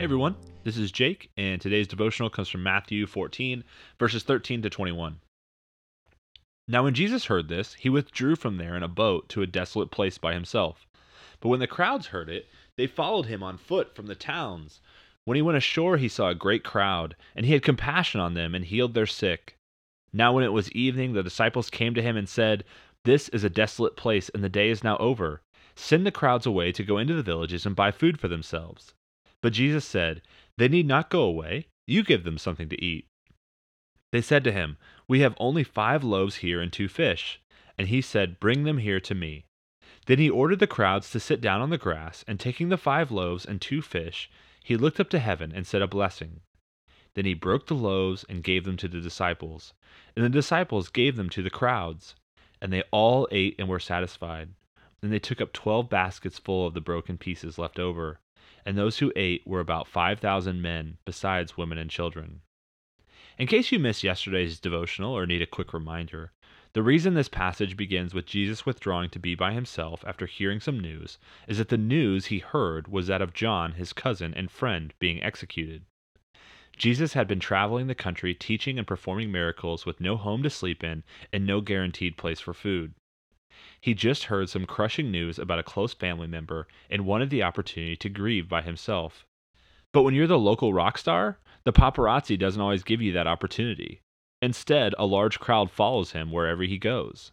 Hey everyone, this is Jake, and today's devotional comes from Matthew 14, verses 13 to 21. Now, when Jesus heard this, he withdrew from there in a boat to a desolate place by himself. But when the crowds heard it, they followed him on foot from the towns. When he went ashore, he saw a great crowd, and he had compassion on them and healed their sick. Now, when it was evening, the disciples came to him and said, This is a desolate place, and the day is now over. Send the crowds away to go into the villages and buy food for themselves. But Jesus said, They need not go away. You give them something to eat. They said to him, We have only five loaves here and two fish. And he said, Bring them here to me. Then he ordered the crowds to sit down on the grass, and taking the five loaves and two fish, he looked up to heaven and said a blessing. Then he broke the loaves and gave them to the disciples, and the disciples gave them to the crowds. And they all ate and were satisfied. Then they took up twelve baskets full of the broken pieces left over and those who ate were about 5,000 men, besides women and children. In case you missed yesterday's devotional or need a quick reminder, the reason this passage begins with Jesus withdrawing to be by himself after hearing some news is that the news he heard was that of John, his cousin and friend, being executed. Jesus had been traveling the country teaching and performing miracles with no home to sleep in and no guaranteed place for food. He just heard some crushing news about a close family member and wanted the opportunity to grieve by himself. But when you're the local rock star, the paparazzi doesn't always give you that opportunity. Instead, a large crowd follows him wherever he goes.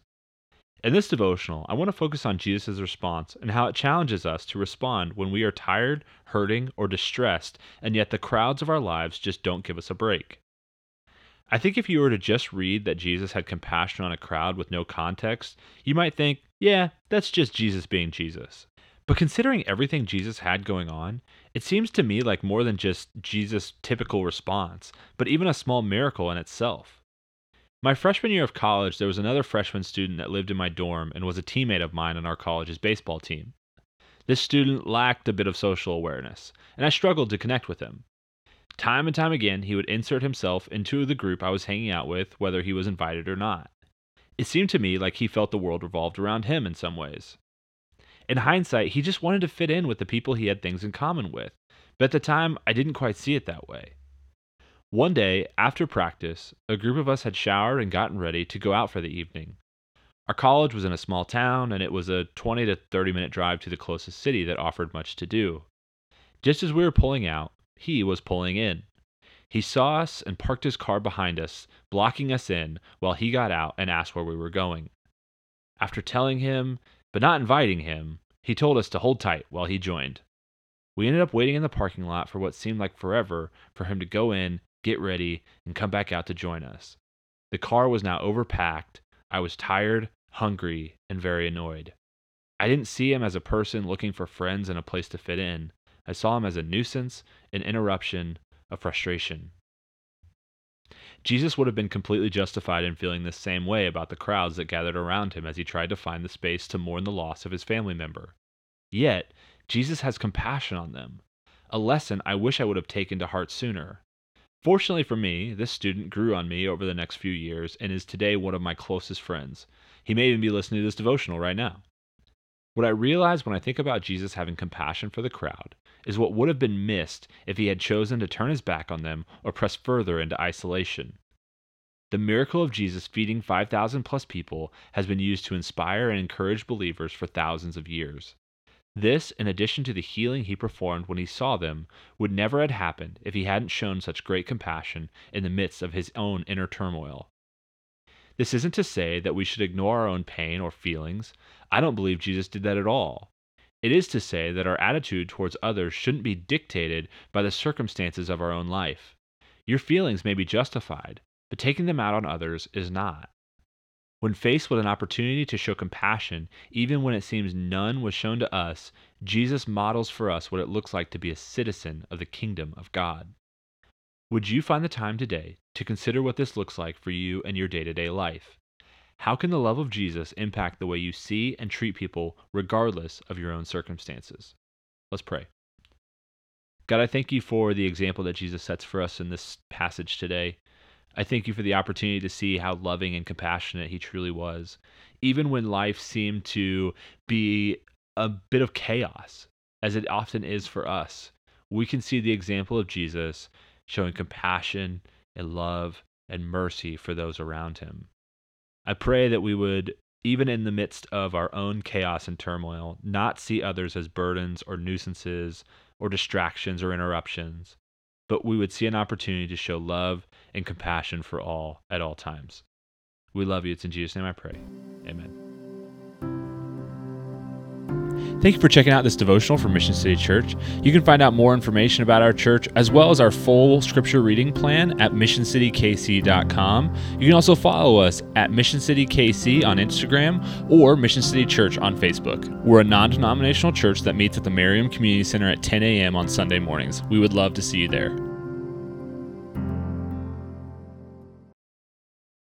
In this devotional, I want to focus on Jesus' response and how it challenges us to respond when we are tired, hurting, or distressed, and yet the crowds of our lives just don't give us a break. I think if you were to just read that Jesus had compassion on a crowd with no context, you might think, yeah, that's just Jesus being Jesus. But considering everything Jesus had going on, it seems to me like more than just Jesus' typical response, but even a small miracle in itself. My freshman year of college, there was another freshman student that lived in my dorm and was a teammate of mine on our college's baseball team. This student lacked a bit of social awareness, and I struggled to connect with him. Time and time again, he would insert himself into the group I was hanging out with, whether he was invited or not. It seemed to me like he felt the world revolved around him in some ways. In hindsight, he just wanted to fit in with the people he had things in common with, but at the time, I didn't quite see it that way. One day, after practice, a group of us had showered and gotten ready to go out for the evening. Our college was in a small town, and it was a 20 to 30 minute drive to the closest city that offered much to do. Just as we were pulling out, he was pulling in. He saw us and parked his car behind us, blocking us in, while he got out and asked where we were going. After telling him, but not inviting him, he told us to hold tight while he joined. We ended up waiting in the parking lot for what seemed like forever for him to go in, get ready, and come back out to join us. The car was now overpacked. I was tired, hungry, and very annoyed. I didn't see him as a person looking for friends and a place to fit in. I saw him as a nuisance, an interruption, a frustration. Jesus would have been completely justified in feeling the same way about the crowds that gathered around him as he tried to find the space to mourn the loss of his family member. Yet, Jesus has compassion on them, a lesson I wish I would have taken to heart sooner. Fortunately for me, this student grew on me over the next few years and is today one of my closest friends. He may even be listening to this devotional right now. What I realize when I think about Jesus having compassion for the crowd is what would have been missed if he had chosen to turn his back on them or press further into isolation. The miracle of Jesus feeding 5,000 plus people has been used to inspire and encourage believers for thousands of years. This, in addition to the healing he performed when he saw them, would never have happened if he hadn't shown such great compassion in the midst of his own inner turmoil. This isn't to say that we should ignore our own pain or feelings. I don't believe Jesus did that at all. It is to say that our attitude towards others shouldn't be dictated by the circumstances of our own life. Your feelings may be justified, but taking them out on others is not. When faced with an opportunity to show compassion, even when it seems none was shown to us, Jesus models for us what it looks like to be a citizen of the kingdom of God. Would you find the time today to consider what this looks like for you and your day to day life? How can the love of Jesus impact the way you see and treat people regardless of your own circumstances? Let's pray. God, I thank you for the example that Jesus sets for us in this passage today. I thank you for the opportunity to see how loving and compassionate he truly was, even when life seemed to be a bit of chaos, as it often is for us we can see the example of Jesus showing compassion and love and mercy for those around him. I pray that we would, even in the midst of our own chaos and turmoil, not see others as burdens or nuisances or distractions or interruptions, but we would see an opportunity to show love and compassion for all at all times. We love you. It's in Jesus' name I pray. Amen. Thank you for checking out this devotional from Mission City Church. You can find out more information about our church as well as our full scripture reading plan at missioncitykc.com. You can also follow us at Mission City KC on Instagram or Mission City Church on Facebook. We're a non denominational church that meets at the Merriam Community Center at 10 a.m. on Sunday mornings. We would love to see you there.